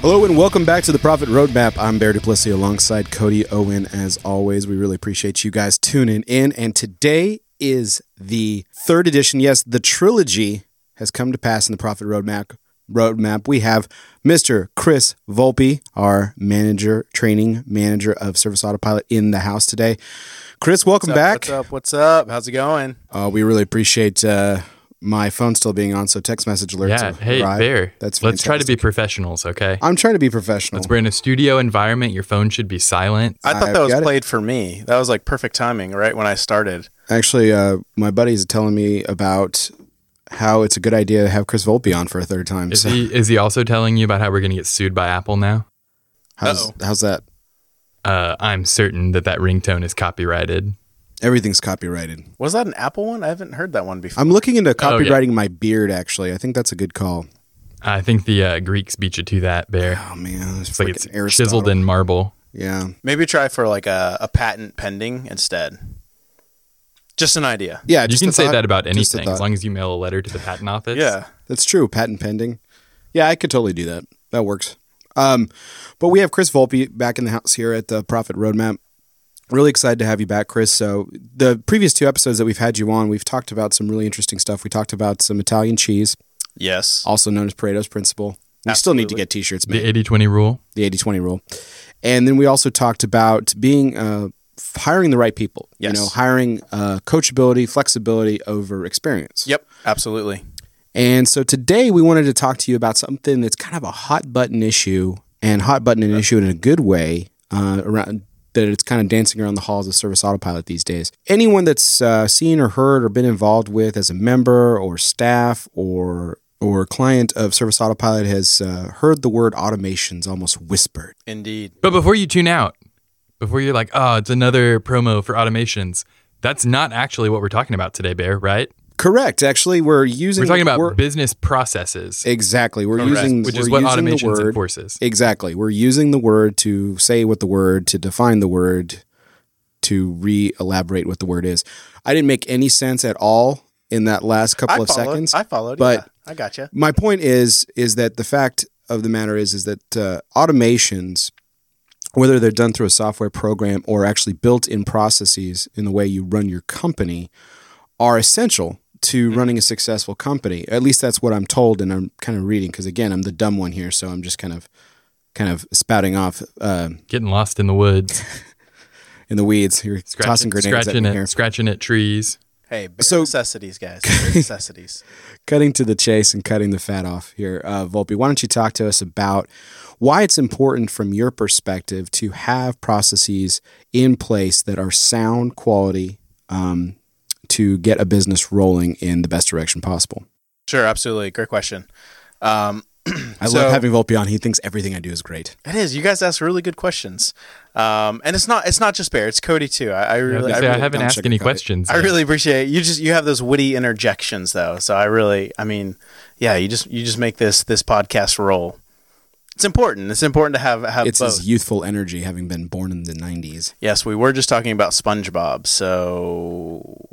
Hello and welcome back to the Profit Roadmap. I'm Bear Duplessis alongside Cody Owen. As always, we really appreciate you guys tuning in. And today is the third edition. Yes, the trilogy has come to pass in the Profit Roadmap. Roadmap. We have Mr. Chris Volpe, our manager, training manager of Service Autopilot, in the house today. Chris, welcome What's up, back. What's up? What's up? How's it going? Uh, we really appreciate uh, my phone still being on, so text message alerts. Yeah. Hey, arrive. Bear. That's Let's try to be professionals, okay? I'm trying to be professional. Let's, We're in a studio environment. Your phone should be silent. I thought I've that was got it. played for me. That was like perfect timing, right when I started. Actually, uh, my buddies are telling me about how it's a good idea to have Chris Volpe on for a third time. Is So he is he also telling you about how we're going to get sued by Apple now? how's, Uh-oh. how's that? Uh, I'm certain that that ringtone is copyrighted. Everything's copyrighted. Was that an Apple one? I haven't heard that one before. I'm looking into Oh, yeah. copywriting my beard. Actually, I think that's a good call. I think the uh, Greeks beat you to that, Bear. Oh man, it's, It's like it's Aristotle. chiseled in marble. Yeah, Maybe try for like a, a patent pending instead. Just an idea. yeah. You can a say thought. that about anything as long as you mail a letter to the patent office. Yeah. That's true. Patent pending. Yeah, I could totally do that. That works. Um, but we have Chris Volpe back in the house here at the Profit Roadmap. Really excited to have you back, Chris. So the previous two episodes that we've had you on, we've talked about some really interesting stuff. We talked about some Italian cheese, Yes. also known as Pareto's Principle. We still need to get T-shirts The made. 80-20 rule. The 80-20 rule. And then we also talked about being uh, hiring the right people. Yes. You know, hiring uh, coachability, flexibility over experience. Yep. Absolutely. And so today we wanted to talk to you about something that's kind of a hot button issue and hot button an issue in a good way uh, around that it's kind of dancing around the halls of Service Autopilot these days. Anyone that's uh, seen or heard or been involved with as a member or staff or or client of Service Autopilot has uh, heard the word automations almost whispered. Indeed. But before you tune out, before you're like, oh, it's another promo for automations, that's not actually what we're talking about today, Bear, right? Correct. Actually, we're using We're talking about we're- business processes, exactly. We're Correct. using which we're is what using the automations word- enforces. Exactly. We're using the word to say what the word, to define the word, to re elaborate what the word is. I didn't make any sense at all in that last couple I of followed. seconds. I followed. but- yeah. I got you. My point is is that the fact of the matter is is that uh, automations whether they're done through a software program or actually built in processes in the way you run your company are essential to running a successful company. At least that's what I'm told and I'm kind of reading because again, I'm the dumb one here so I'm just kind of kind of spouting off uh, Getting lost in the woods, in the weeds. You're scratching, tossing grenades scratching me it, here. scratching at trees. Hey, bare So- necessities, guys. Bare necessities. Cutting to the chase and cutting the fat off here, uh, Volpe. Why don't you talk to us about why it's important from your perspective to have processes in place that are sound quality um, to get a business rolling in the best direction possible? Sure. Absolutely. Great question. Um, I So- love having Volpe on. He thinks everything I do is great. It is. You guys ask really good questions, um, and it's not. It's not just Bear. It's Cody too. I, I I, really, I, I really, haven't asked any sugarcoat it. questions. I yet. really appreciate it. you. Just you have those witty interjections though. So I really, I mean, yeah. You just you just make this this podcast roll. It's important. It's important to have have It's both. his youthful energy, having been born in the '90s. Yes, we were just talking about SpongeBob. So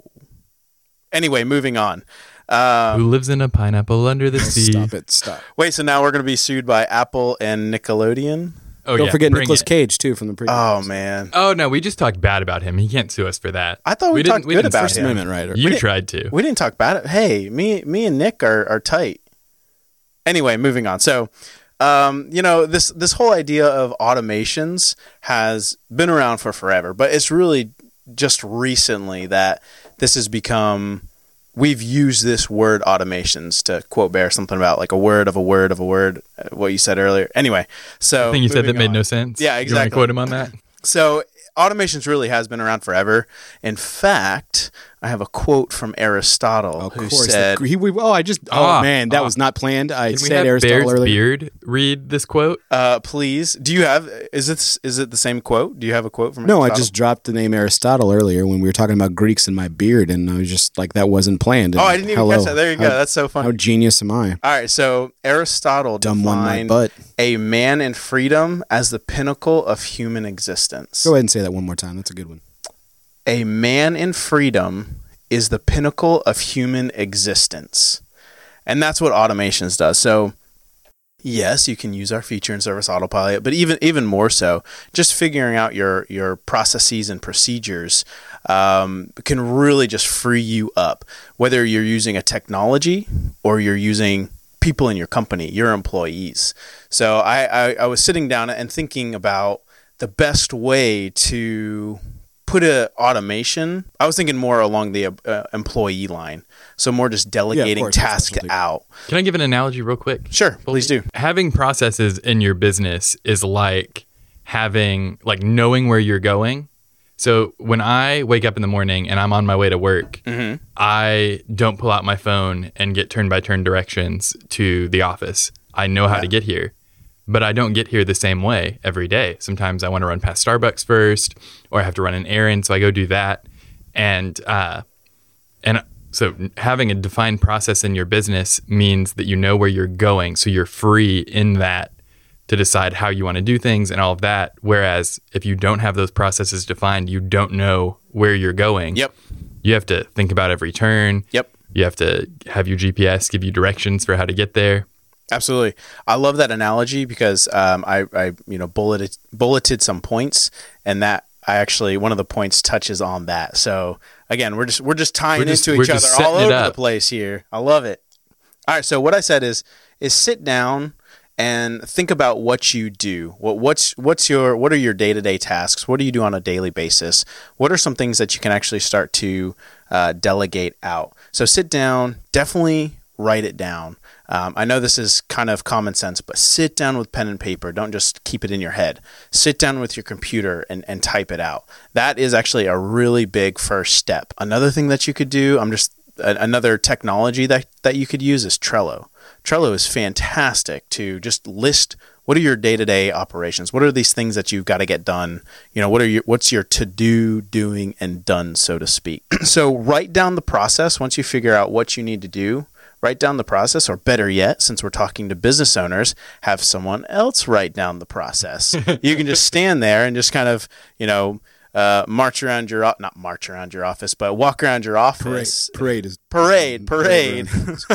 anyway, moving on. Um, Who lives in a pineapple under the sea? Stop it! Stop. wait, so now we're going to be sued by Apple and Nickelodeon. Oh, Don't yeah, forget bring Nicolas it. Cage too from the previous. Oh man, Oh no, we just talked bad about him. He can't sue us for that. I thought we, didn't- talked we good didn't about First him. Amendment right? You tried to. We didn't talk bad. Hey, me, me and Nick are, are tight. Anyway, moving on. So, um, you know, this this whole idea of automations has been around for forever, but it's really just recently that this has become. We've used this word automations to quote Bear something about like a word of a word of a word. uh, What you said earlier. Anyway, so I think you said that moving made no sense. Yeah, exactly. quote him on that? So automations really has been around forever. In fact, I have a quote from Aristotle Of who course. said, the, he, we, oh, I just. Oh Ah, man, that ah. was not planned. I Can we said have Aristotle Bear's earlier. beard read this quote? Uh, please. Do you have? Is it is it the same quote? Do you have a quote from? No, I just dropped the name Aristotle earlier when we were talking about Greeks and my beard, and I was just like, that wasn't planned. Oh, I didn't even Hello. catch that. There you How- go. That's so funny. How genius am I? All right. So Aristotle Dumb one, my defined butt. a man in freedom as the pinnacle of human existence. Go ahead and say that one more time. That's a good one. A man in freedom is the pinnacle of human existence. And that's what automations does. So, yes, you can use our feature and service autopilot, but even even more so, just figuring out your your processes and procedures um, can really just free you up. Whether you're using a technology or you're using people in your company, your employees. So I, I, I was sitting down and thinking about the best way to put a automation. I was thinking more along the uh, employee line, so more just delegating course, that's tasks out. Can I give an analogy real quick? Sure, please do. Having processes in your business is like having like knowing where you're going. So when I wake up in the morning and I'm on my way to work, Mm-hmm. I don't pull out my phone and get turn by turn directions to the office. I know how to get here, but I don't get here the same way every day. Sometimes I want to run past Starbucks first, or I have to run an errand, so I go do that. And uh, and so having a defined process in your business means that you know where you're going, so you're free in that to decide how you want to do things and all of that. Whereas if you don't have those processes defined, you don't know where you're going. Yep. You have to think about every turn. Yep. You have to have your GPS give you directions for how to get there. Absolutely. I love that analogy because um, I, I, you know, bulleted bulleted some points, and that I actually one of the points touches on that. So again, we're just we're just tying We're just- into each other all over the place here. I love it. All right. So what I said is is sit down and think about what you do. What what's what's your what are your day to day tasks? What do you do on a daily basis? What are some things that you can actually start to uh, delegate out? So sit down. Definitely write it down. Um, I know this is kind of common sense, but sit down with pen and paper. Don't just keep it in your head. Sit down with your computer and, and type it out. That is actually a really big first step. Another thing that you could do, I'm just a- another technology that, that you could use is Trello. Trello is fantastic to just list what are your day-to-day operations what are these things that you've got to get done you know what are your what's your to-do doing and done so to speak so write down the process once you figure out what you need to do write down the process or better yet since we're talking to business owners have someone else write down the process. You can just stand there and just kind of you know uh, march around your not march around your office but walk around your Parade, office. Parade. Is parade parade.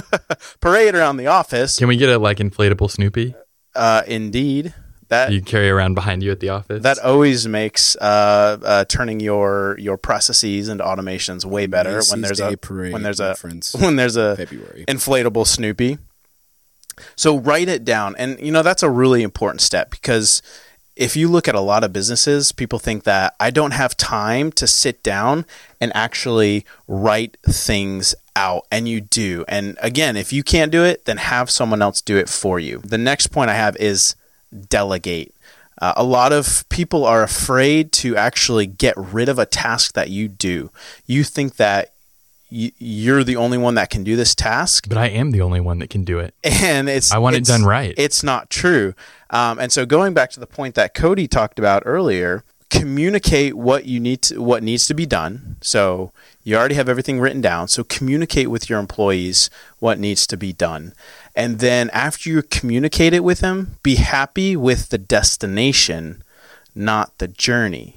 Parade around the office. Can we get a like inflatable Snoopy? Uh, indeed that you carry around behind you at the office? that always makes uh, uh, turning your your processes and automations way better when there's Day a Parade when there's a when there's a February. inflatable Snoopy. So write it down, and you know that's a really important step because if you look at a lot of businesses, people think that I don't have time to sit down and actually write things out, and you do. And again, if you can't do it, then have someone else do it for you. The next point I have is delegate. Uh, a lot of people are afraid to actually get rid of a task that you do. You think that y- you're the only one that can do this task, but I am the only one that can do it. and it's I want it done right. It's not true. Um, and so going back to the point that Cody talked about earlier, communicate what you need to what needs to be done. So you already have everything written down. So communicate with your employees what needs to be done. And then after you communicate it with them, be happy with the destination, not the journey.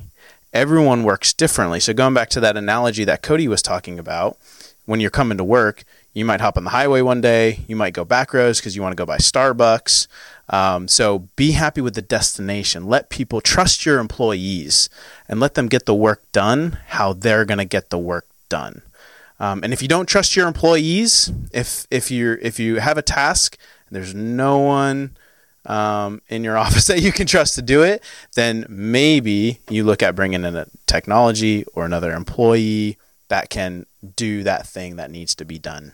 Everyone works differently. So going back to that analogy that Cody was talking about, when you're coming to work, you might hop on the highway one day, you might go back roads because you want to go by Starbucks. Um, so be happy with the destination. Let people trust your employees and let them get the work done how they're going to get the work done. Um, and if you don't trust your employees, if if you if you have a task and there's no one um, in your office that you can trust to do it, then maybe you look at bringing in a technology or another employee that can do that thing that needs to be done.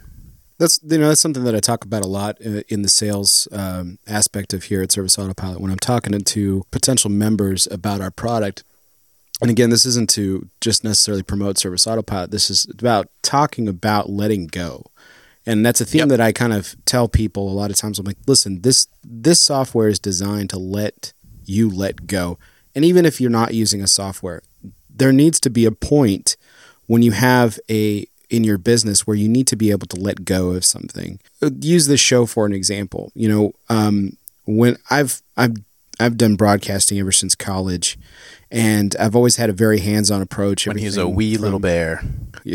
That's you know that's something that I talk about a lot uh, in the sales um, aspect of here at Service Autopilot when I'm talking to potential members about our product. And again, this isn't to just necessarily promote Service Autopilot. This is about talking about letting go, and that's a theme Yep. that I kind of tell people a lot of times. I'm like, listen, this this software is designed to let you let go, and even if you're not using a software, there needs to be a point when you have a in your business where you need to be able to let go of something. Use this show for an example. You know, um, when I've I've I've done broadcasting ever since college, and I've always had a very hands-on approach. When he was a wee from- little bear.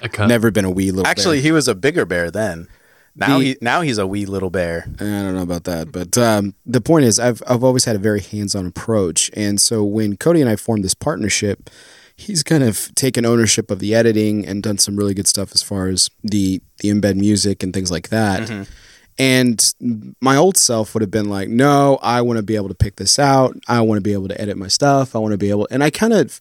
A cup. Never been a wee little. Actually, bear. he was a bigger bear then. Now The- he now he's a wee little bear. I don't know about that, but um, the point is, I've I've always had a very hands-on approach, and so when Cody and I formed this partnership, he's kind of taken ownership of the editing and done some really good stuff as far as the the embed music and things like that. And my old self would have been like, no, I want to be able to pick this out. I want to be able to edit my stuff. I want to be able, and I kind of,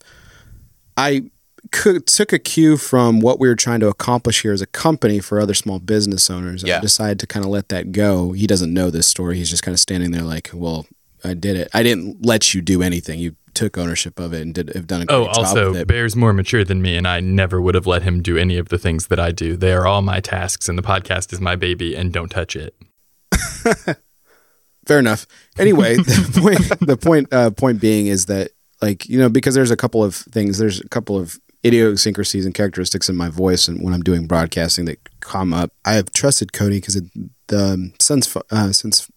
I could, took a cue from what we were trying to accomplish here as a company for other small business owners. and I Yeah. decided to kind of let that go. He doesn't know this story. He's just kind of standing there like, well, I did it. I didn't let you do anything. You took ownership of it and did have done a great Oh, job also, with it. Bear's more mature than me, and I never would have let him do any of the things that I do. They are all my tasks, and the podcast is my baby, and don't touch it. Fair enough. Anyway, the point the point uh, point being is that like you know because there's a couple of things there's a couple of idiosyncrasies and characteristics in my voice and when I'm doing broadcasting that come up. I have trusted Cody because the since uh, since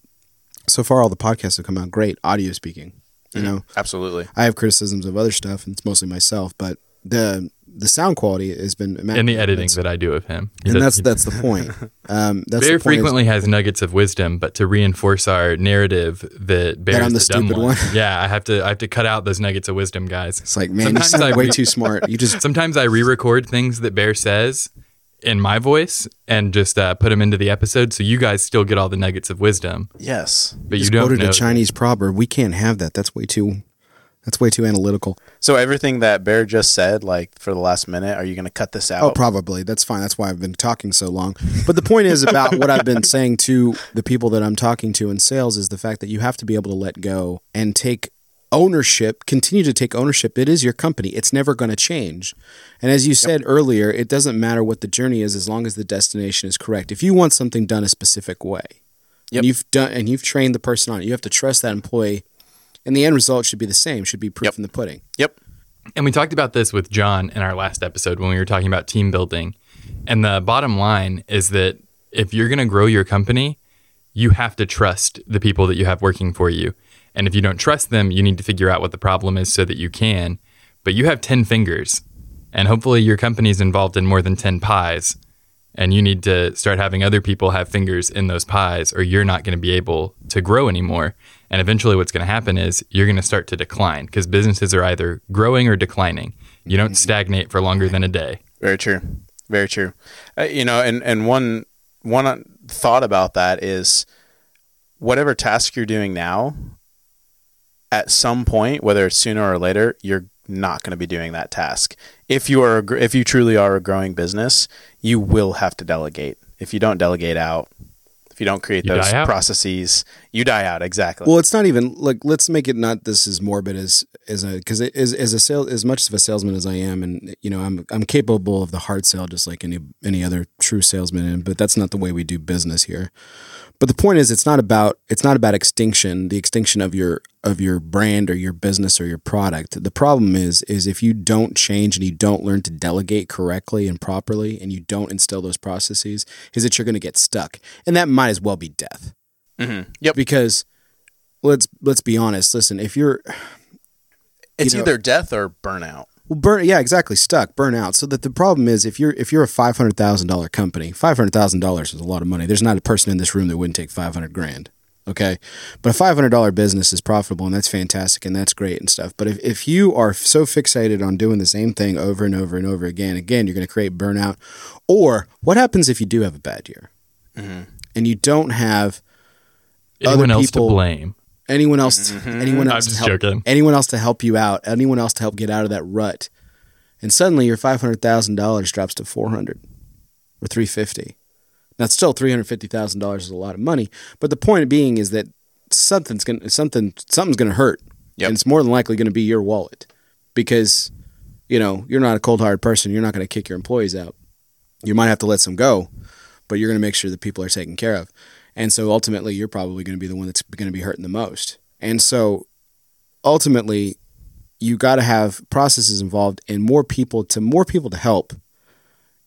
so far all the podcasts have come out great audio speaking. You know, Absolutely. I have criticisms of other stuff and it's mostly myself, but the the sound quality has been And the editing That's- that I do of him. He and does- that's that's the point. Um, that's Bear the point is- frequently has nuggets of wisdom, but to reinforce our narrative that Bear I'm is the dumb stupid one. one. Yeah, I have to I have to cut out those nuggets of wisdom, guys. it's like man, you Sometimes sound I way too smart. You just Sometimes I re-record things that Bear says in my voice and just uh, put them into the episode, so you guys still get all the nuggets of wisdom, Yes. but you just don't quoted know. a Chinese proverb. We can't have that. That's way too. That's way too analytical. So everything that Bear just said, like for the last minute, are you going to cut this out? Oh, probably. That's fine. That's why I've been talking so long. But the point is about what I've been saying to the people that I'm talking to in sales is the fact that you have to be able to let go and take ownership, continue to take ownership. It is your company. It's never going to change. And as you said earlier, it doesn't matter what the journey is as long as the destination is correct. If you want something done a specific way, Yep. and you've done and you've trained the person on it, you have to trust that employee and the end result should be the same, should be proof Yep. in the pudding. Yep. And we talked about this with John in our last episode when we were talking about team building. And the bottom line is that if you're going to grow your company, you have to trust the people that you have working for you. And if you don't trust them, you need to figure out what the problem is so that you can. But you have 10 fingers, and hopefully your company is involved in more than 10 pies. And you need to start having other people have fingers in those pies, or you're not going to be able to grow anymore. And eventually, what's going to happen is you're going to start to decline because businesses are either growing or declining. You don't stagnate for longer than a day. Very true. Very true. Uh, you know, and and one one thought about that is whatever task you're doing now, at some point, whether it's sooner or later, you're not going to be doing that task. If you are, a if you truly are a growing business, you will have to delegate. If you don't delegate out, if you don't create You those processes, you die out. Exactly. Well, it's not even like let's make it not this as morbid as as a because as as a sale as much of a salesman as I am, and you know I'm I'm capable of the hard sell just like any any other true salesman, but that's not the way we do business here. But the point is, it's not about it's not about extinction, the extinction of your of your brand or your business or your product. The problem is is if you don't change and you don't learn to delegate correctly and properly, and you don't instill those processes, is that you're going to get stuck, and that might as well be death Mhm. Yep. because let's let's be honest. Listen, if you're It's know- either death or burnout. Well, burn, yeah, exactly, stuck, burnout. So that the problem is, if you're if you're a five hundred thousand dollar company, five hundred thousand dollars is a lot of money. There's not a person in this room that wouldn't take five hundred grand. Okay, but a five hundred dollar business is profitable, and that's fantastic, and that's great and stuff. But if, if you are so fixated on doing the same thing over and over and over again, again, you're going to create burnout. Or what happens if you do have a bad year, mm-hmm. and you don't have Anyone Other else people- to blame? Anyone else mm-hmm. anyone I'm else to help joking. anyone else to help you out anyone else to help get out of that rut. And suddenly your $500000 drops to 400 or 350 now it's still $350000 is a lot of money but the point being is that something's going to something something's going to hurt. Yep. and it's more than likely going to be your wallet because you know you're not a cold-hearted person. You're not going to kick your employees out. You might have to let some go but you're going to make sure that people are taken care of and so ultimately, you're probably going to be the one that's going to be hurting the most. And so ultimately, you got to have processes involved and more people to more people to help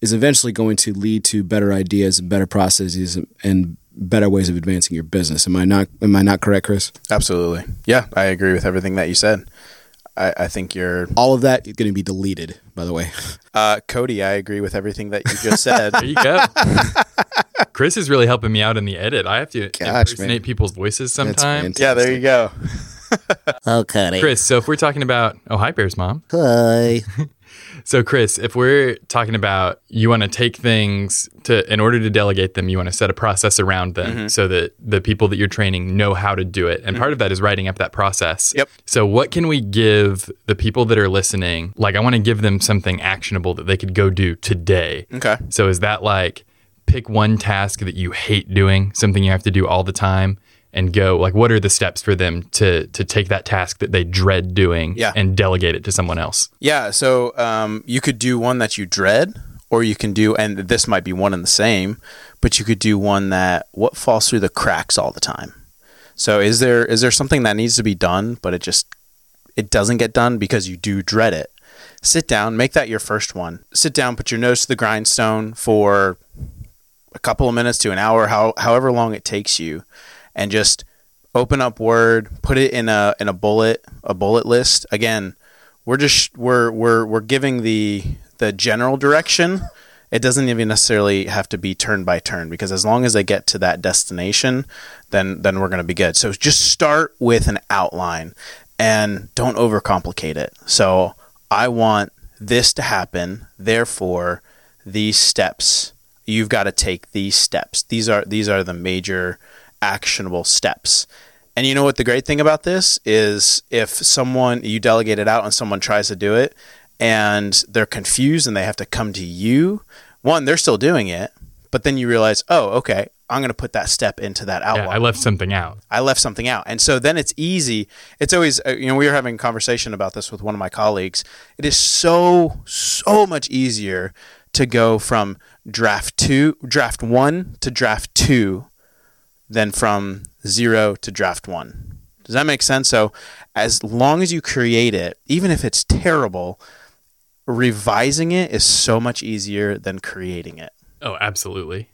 is eventually going to lead to better ideas and better processes and better ways of advancing your business. Am I not am I not correct, Chris? Absolutely. Yeah, I agree with everything that you said. I, I think you're All of that is going to be deleted, by the way. uh, Cody. I agree with everything that you just said. There you go. Chris is really helping me out in the edit. I have to Gosh, impersonate man. people's voices sometimes. Yeah, there you go. Oh, Cody. Chris, so if we're talking about oh hi Bears mom. Hi. So Chris, if we're talking about you want to take things to in order to delegate them, you want to set a process around them Mm-hmm. so that the people that you're training know how to do it. And part of that is writing up that process. Yep. So what can we give the people that are listening? Like I want to give them something actionable that they could go do today. Okay. So is that like pick one task that you hate doing, something you have to do all the time and go like what are the steps for them to to take that task that they dread doing Yeah. and delegate it to someone else? Yeah, so um, you could do one that you dread, or you can do, and this might be one and the same, but you could do one that what falls through the cracks all the time. So is there is there something that needs to be done, but it just it doesn't get done because you do dread it? Sit down, make that your first one. Sit down, put your nose to the grindstone for a couple of minutes to an hour, how, however long it takes you, and just open up Word, put it in a in a bullet a bullet list. Again, we're just we're we're we're giving the the general direction. It doesn't even necessarily have to be turn by turn because as long as they get to that destination, then then we're going to be good. So just start with an outline and don't overcomplicate it. So I want this to happen, therefore these steps you've got to take these steps. These are these are the major actionable steps. And you know what the great thing about this is if someone you delegate it out and someone tries to do it and they're confused and they have to come to you, one, they're still doing it, but then you realize, oh, okay, I'm going to put that step into that Yeah, outline. I left something out. I left something out. And so then it's easy. It's always, uh, you know, we were having a conversation about this with one of my colleagues. It is so, so much easier to go from draft two, draft one to draft two than from zero to draft one. Does that make sense? So as long as you create it, even if it's terrible, revising it is so much easier than creating it. Oh, absolutely.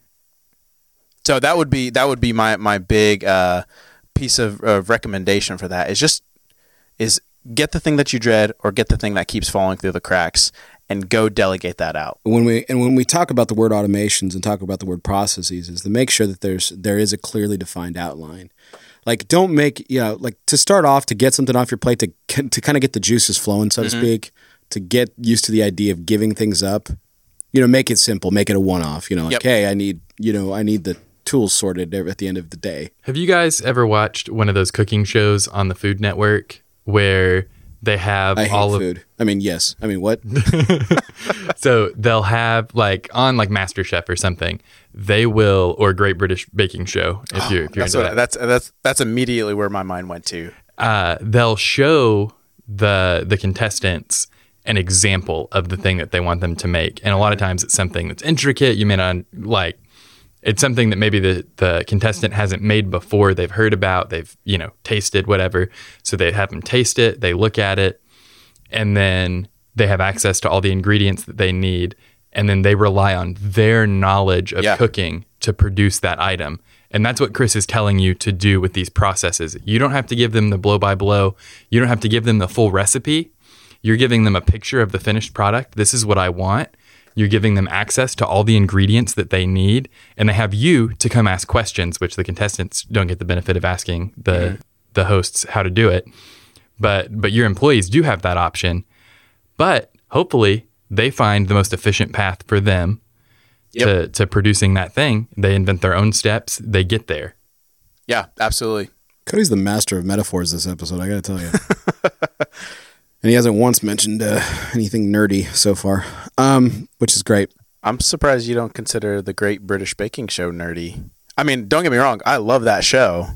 So that would be that would be my my big uh, piece of, of recommendation for that is just is get the thing that you dread or get the thing that keeps falling through the cracks and go delegate that out. when we and when we talk about the word automations and talk about the word processes is to make sure that there's there is a clearly defined outline like don't make you know like to start off to get something off your plate to to kind of get the juices flowing so to mm-hmm. speak to get used to the idea of giving things up you know make it simple make it a one off you know like Yep. hey i need you know i need the tools sorted at the end of the day Have you guys ever watched one of those cooking shows on the Food Network where they have i hate all of food i mean yes i mean what so they'll have like on like MasterChef or something. They will or Great British Baking Show if you're if you're That's into what, that. that's that's that's immediately where my mind went to. uh, they'll show the the contestants an example of the thing that they want them to make, and a lot of times it's something that's intricate. You may not like. It's something that maybe the, the contestant hasn't made before. They've heard about. They've you know tasted whatever. So they have them taste it. They look at it, and then they have access to all the ingredients that they need, and then they rely on their knowledge of Yeah. cooking to produce that item. And that's what Chris is telling you to do with these processes. You don't have to give them the blow by blow. You don't have to give them the full recipe. You're giving them a picture of the finished product. This is what I want. You're giving them access to all the ingredients that they need, and they have you to come ask questions, which the contestants don't get the benefit of asking the the hosts how to do it. But but your employees do have that option. But hopefully they find the most efficient path for them to, to producing that thing. They invent their own steps. They get there. Yeah, absolutely. cody's the master of metaphors this episode i gotta tell you and he hasn't once mentioned uh, anything nerdy so far um, which is great I'm surprised you don't consider the Great British Baking Show nerdy. I mean, don't get me wrong, I love that show,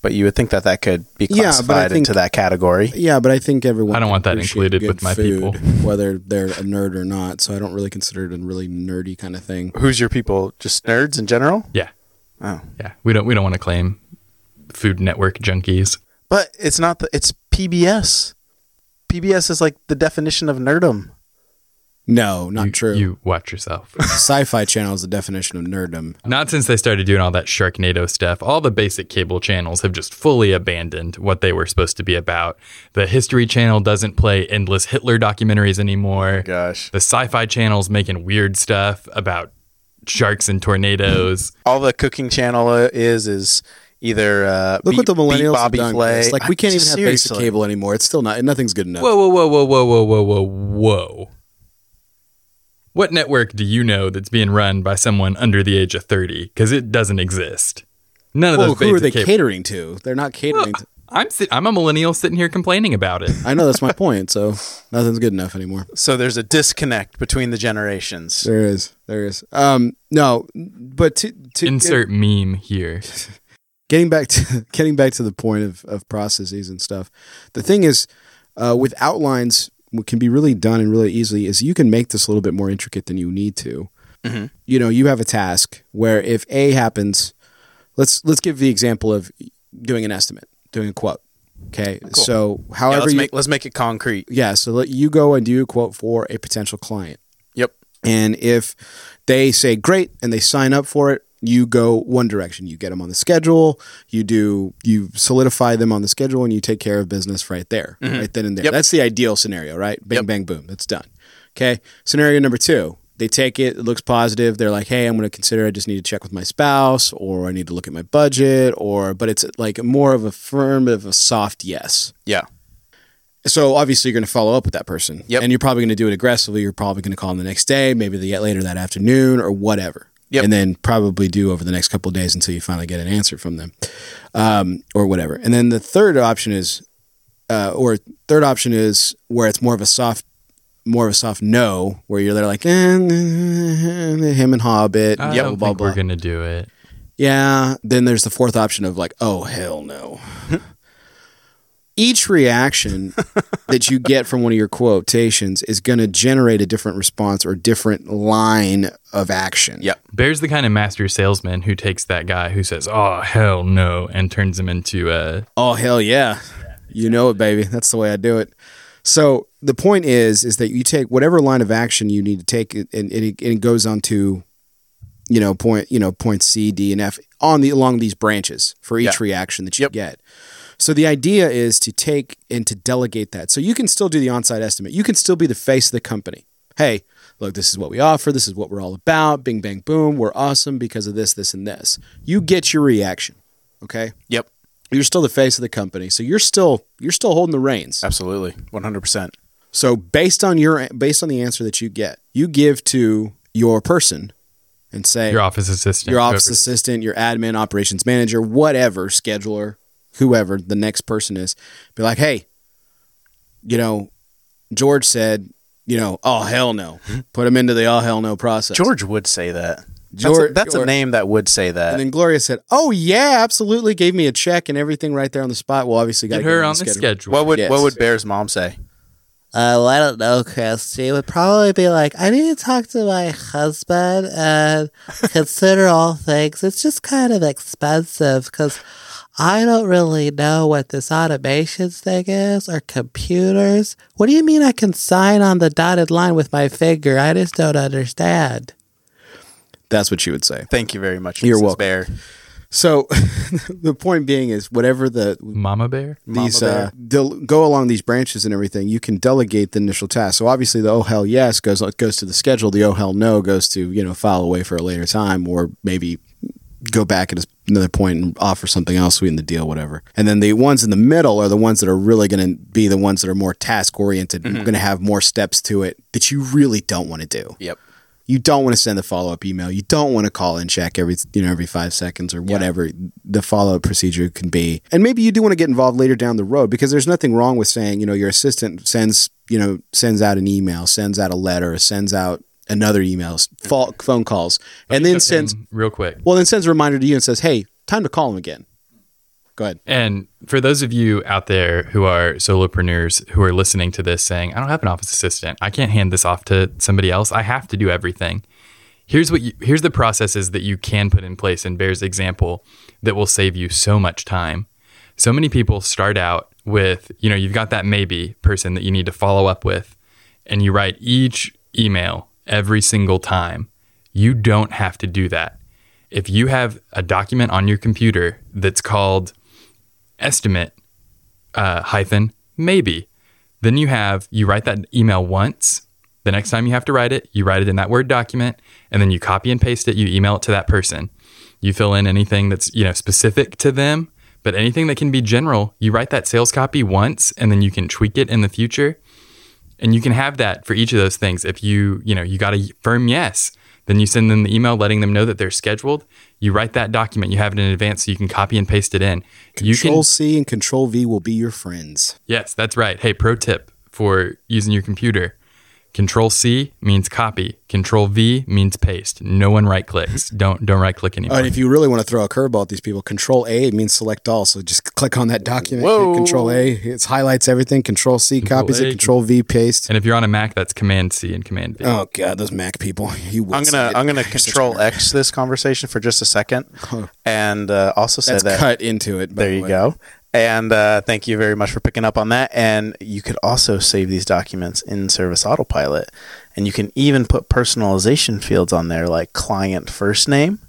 but you would think that that could be Yeah, but I classified think- into that category. Yeah, but I think everyone. I don't want that appreciate included good with my people. whether they're a nerd or not. So I don't really consider it a really nerdy kind of thing. Who's your people? Just nerds in general? Yeah. Oh, Yeah. We don't we don't want to claim Food Network junkies. but it's not the. It's PBS. PBS is like the definition of nerdum. No, not you, true. You watch yourself. Sci-fi channel is the definition of nerddom. Not since they started doing all that Sharknado stuff. All the basic cable channels have just fully abandoned what they were supposed to be about. The History Channel doesn't play endless Hitler documentaries anymore. Gosh. The Sci Fi Channel's making weird stuff about sharks and tornadoes. All the cooking channel uh, is is either uh, Look beat- what the beat millennials Bobby have done. Flay. Like we can't I- even have basic cable anymore. It's still not. Nothing's good enough. Whoa, whoa, whoa, whoa, whoa, whoa, whoa, whoa, whoa. What network do you know that's being run by someone under the age of 30? Because it doesn't exist. None of Well, those who are they basic cable- catering to? They're not catering. to... I'm, sit- I'm a millennial sitting here complaining about it. I know that's my point. So nothing's good enough anymore. So there's a disconnect between the generations. There is. There is. Um, no, but to, to Insert meme here. getting back to getting back to the point of, of processes and stuff. The thing is, uh, with outlines, what can be really done and really easily is you can make this a little bit more intricate than you need to. Mhm. You know, you have a task where if A happens, let's let's give the example of doing an estimate, doing a quote. Okay, so Yeah, however let's you make let's make it concrete. yeah, so let you go and do a quote for a potential client. Yep. And if they say great and they sign up for it, you go one direction. You get them on the schedule. You do you solidify them on the schedule, and you take care of business right there, mm-hmm. right then and there. Yep. That's the ideal scenario, right? Bang, Yep. bang, boom. That's done. Okay. Scenario number two. They take it. It looks positive. They're like, "Hey, I'm going to consider. I just need to check with my spouse, or I need to look at my budget, or." But it's like more of a firm of a soft yes. Yeah. So obviously you're going to follow up with that person, Yep. and you're probably going to do it aggressively. You're probably going to call them the next day, maybe the get later that afternoon, or whatever. Yep. And then probably do over the next couple of days until you finally get an answer from them, um, or whatever. And then the third option is, uh, or third option is where it's more of a soft, more of a soft no, where you're there like eh, him and Hobbit, I blah, don't blah, think blah. we're going to do it. Yeah. Then there's the fourth option of like, oh hell no. Each reaction that you get from one of your quotations is going to generate a different response or different line of action. Yep. Bear's the kind of master salesman who takes that guy who says, oh, hell no, and turns him into a. Oh hell yeah. You know it, baby. That's the way I do it. So the point is, is that you take whatever line of action you need to take, and, and, it, and it goes on to, you know, point, you know, point C, D, and F on the along these branches for each Yeah. reaction that you Yep. get. So the idea is to take and to delegate that. So you can still do the on-site estimate. You can still be the face of the company. Hey, look, this is what we offer. This is what we're all about. Bing, bang, boom. We're awesome because of this, this, and this. You get your reaction. Okay Yep. you're still the face of the company so you're still you're still holding the reins Absolutely. One hundred percent. so based on your based on the answer that you get you give to your person and say Your office assistant. your office whoever- assistant your admin operations manager whatever scheduler whoever the next person is be like hey you know george said you know oh hell no put him into the oh hell no process George would say that. That's, George- a, that's a name that would say that. and then gloria said oh yeah absolutely gave me a check and everything right there on the spot well obviously got Get her on the schedule. what would Yes. what would Bear's mom say? Uh, well, I don't know, Chris. She would probably be like, I need to talk to my husband and consider all things. It's just kind of expensive because I don't really know what this automations thing is or computers. What do you mean I can sign on the dotted line with my finger? I just don't understand. that's what she would say Thank you very much. You're Mrs. welcome. Bear. So the point being is whatever the Mama Bear? these Mama uh, del- go along these branches and everything, you can delegate the initial task. So obviously the oh hell yes goes goes to the schedule. The oh hell no goes to you know file away for a later time or maybe go back at another point and offer something else, sweeten the deal, whatever. And then the ones in the middle are the ones that are really going to be the ones that are more task oriented, Mm-hmm. going to have more steps to it that you really don't want to do Yep. you don't want to send the follow up email. You don't want to call and check every you know every five seconds or whatever the follow up procedure can be. And maybe you do want to get involved later down the road because there's nothing wrong with saying you know your assistant sends you know sends out an email, sends out a letter, sends out another email, fa- phone calls, and then sends real quick. well then sends a reminder to you and says, hey, time to call him again. Go ahead. And for those of you out there who are solopreneurs who are listening to this saying, I don't have an office assistant. I can't hand this off to somebody else. I have to do everything. Here's what you, here's the processes that you can put in place in Bear's example that will save you so much time. So many people start out with, you know, you've got that maybe person that you need to follow up with and you write each email every single time. You don't have to do that. If you have a document on your computer that's called estimate uh, hyphen maybe then you have you write that email once The next time you have to write it, you write it in that Word document and then you copy and paste it, you email it to that person. You fill in anything that's, you know, specific to them, but anything that can be general, you write that sales copy once and then you can tweak it in the future. And you can have that for each of those things. If you, you know, you got a firm yes, then you send them the email letting them know that they're scheduled. You write that document, you have it in advance so you can copy and paste it in. can Control C and Control V will be your friends. Yes, that's right. Hey, pro tip for using your computer. Control C means copy. Control V means paste. No one right clicks. Don't don't right click anymore. And if you really want to throw a curveball at these people, Control A means select all. So just click on that document. hit Whoa. Control A, it highlights everything. Control C copies A, it. Control V paste. and if you're on a Mac, that's Command C and Command V. Oh god, those Mac people. You I'm gonna. I'm gonna You're such a control nerd. X this conversation for just a second, and uh, also say That's that cut into it. by there the you go. And uh, thank you very much for picking up on that. And you could also save these documents in Service Autopilot, and you can even put personalization fields on there, like client first name.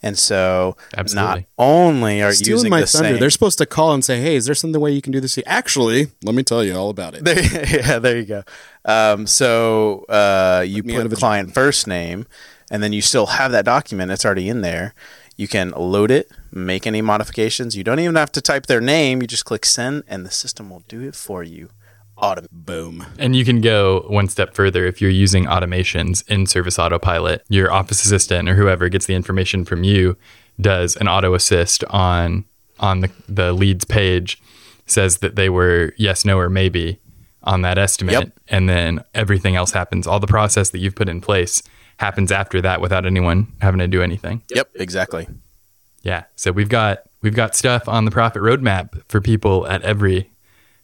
And so, Absolutely. not only are you Stealing using my the thunder. same, They're supposed to call and say, "Hey, is there something way you can do this?" Actually, let me tell you all about it. There, yeah, there you go. Um, so uh, you me of put a client first name, and then you still have that document. It's already in there. You can load it, make any modifications. You don't even have to type their name. You just click send, and the system will do it for you. Automate. Boom. And you can go one step further if you're using automations in Service Autopilot. Your office assistant or whoever gets the information from you does an auto assist on on the, the leads page, says that they were yes, no, or maybe on that estimate. Yep. And then everything else happens. All the process that you've put in place happens after that without anyone having to do anything. Yep, exactly. Yeah. So we've got we've got stuff on the profit roadmap for people at every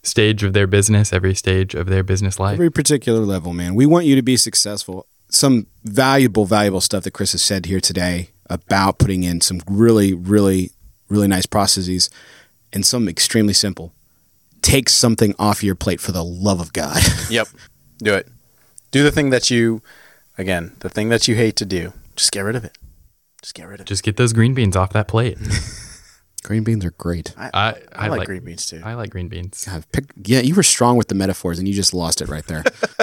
stage of their business, every stage of their business life. Every particular level, man. We want you to be successful. Some valuable, valuable stuff that Chris has said here today about putting in some really, really, really nice processes and some extremely simple. Take something off your plate for the love of God. Yep, do it. Do the thing that you, again, the thing that you hate to do. Just get rid of it. Just get rid of it. Just get those green beans off that plate. Green beans are great. I, I, I, like, green beans too. I like green beans. God, pick, yeah, you were strong with the metaphors and you just lost it right there.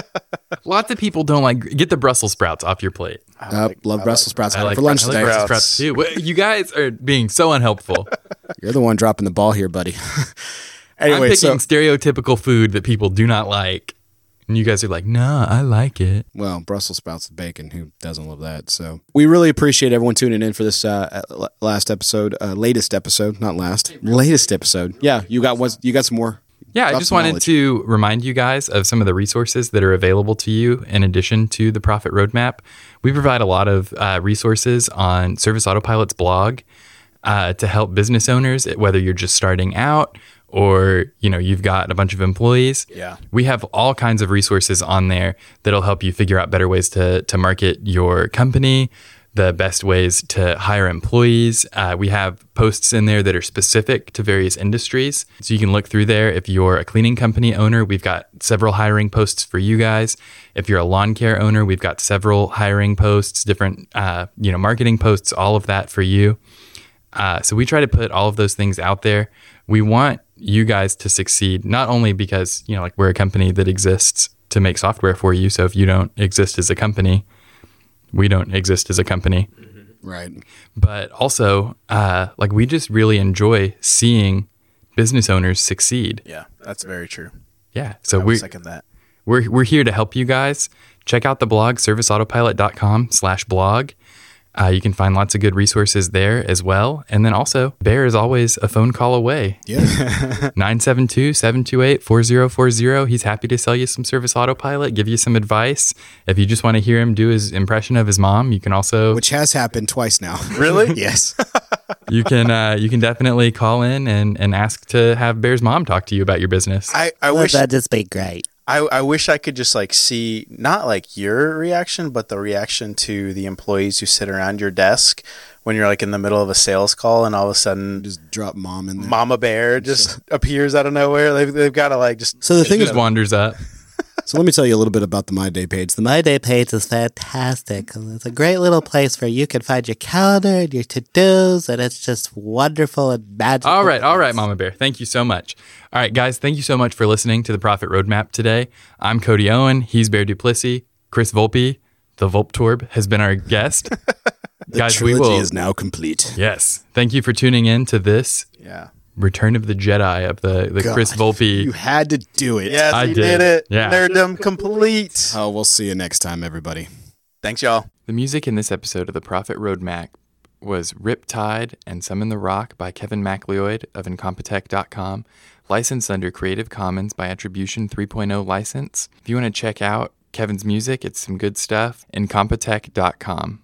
Lots of people don't like get the Brussels sprouts off your plate. I uh, like- love I Brussels like- sprouts. I I had it like for lunch I like today. Brussels Sprouts. sprouts too. You guys are being so unhelpful. You're the one dropping the ball here, buddy. I'm anyway, picking so stereotypical food that people do not like, and you guys are like, "Nah, I like it." well, Brussels sprouts with bacon. Who doesn't love that? So we really appreciate everyone tuning in for this uh, uh, last episode, uh, latest episode, not last, latest episode. Yeah, you got what? You got some more? Yeah, I just wanted knowledge. to remind you guys of some of the resources that are available to you in addition to the Profit Roadmap. We provide a lot of uh, resources on Service Autopilot's blog uh, to help business owners, whether you're just starting out or you know you've got a bunch of employees. Yeah. we have all kinds of resources on there that'll help you figure out better ways to to market your company. The best ways to hire employees. Uh, we have posts in there that are specific to various industries. So you can look through there. If you're a cleaning company owner, we've got several hiring posts for you guys. If you're a lawn care owner, we've got several hiring posts, different, uh, you know, marketing posts, all of that for you. Uh, so we try to put all of those things out there. We want you guys to succeed, not only because, you know, like we're a company that exists to make software for you. So if you don't exist as a company, we don't exist as a company Right. but also uh, like we just really enjoy seeing business owners succeed. Yeah, that's very true. Yeah. So we second that. we're we're here to help you guys. Check out the blog serviceautopilot.com slash blog. Uh, you can find lots of good resources there as well. And then also, Bear is always a phone call away. Yeah. 972 728 4040. He's happy to sell you some service autopilot, give you some advice. If you just want to hear him do his impression of his mom, you can also Which has happened twice now. Really? yes. you can uh, you can definitely call in and, and ask to have Bear's mom talk to you about your business. I, I Wouldn't wish That'd just be great? I, I wish I could just like see not like your reaction, but the reaction to the employees who sit around your desk when you're like in the middle of a sales call and all of a sudden Just drop mom in there. Mama Bear just appears out of nowhere. They've, they've got to like just So the thing just is, wanders up. So let me tell you a little bit about the My Day page. The My Day page is fantastic. It's a great little place where you can find your calendar and your to dos, and it's just wonderful and magical. All right, all right, Mama Bear. Thank you so much. All right, guys, thank you so much for listening to the Profit Roadmap today. I'm Cody Owen. He's Bear Duplessis. Chris Volpe, the Volptorb, has been our guest. The Guys, we trilogy will. is now complete. yes. Thank you for tuning in to this Yeah. Return of the Jedi of the, the Chris Volpe. You had to do it. Yes, I did. did, it. Yeah. Nerddom complete. Oh, we'll see you next time, everybody. Thanks, y'all. The music in this episode of the Profit Roadmap was Riptide and Some in the Rock by Kevin MacLeod of Incompetech.com, licensed under Creative Commons by Attribution 3.0 license. If you want to check out Kevin's music, it's some good stuff. Incompetech.com.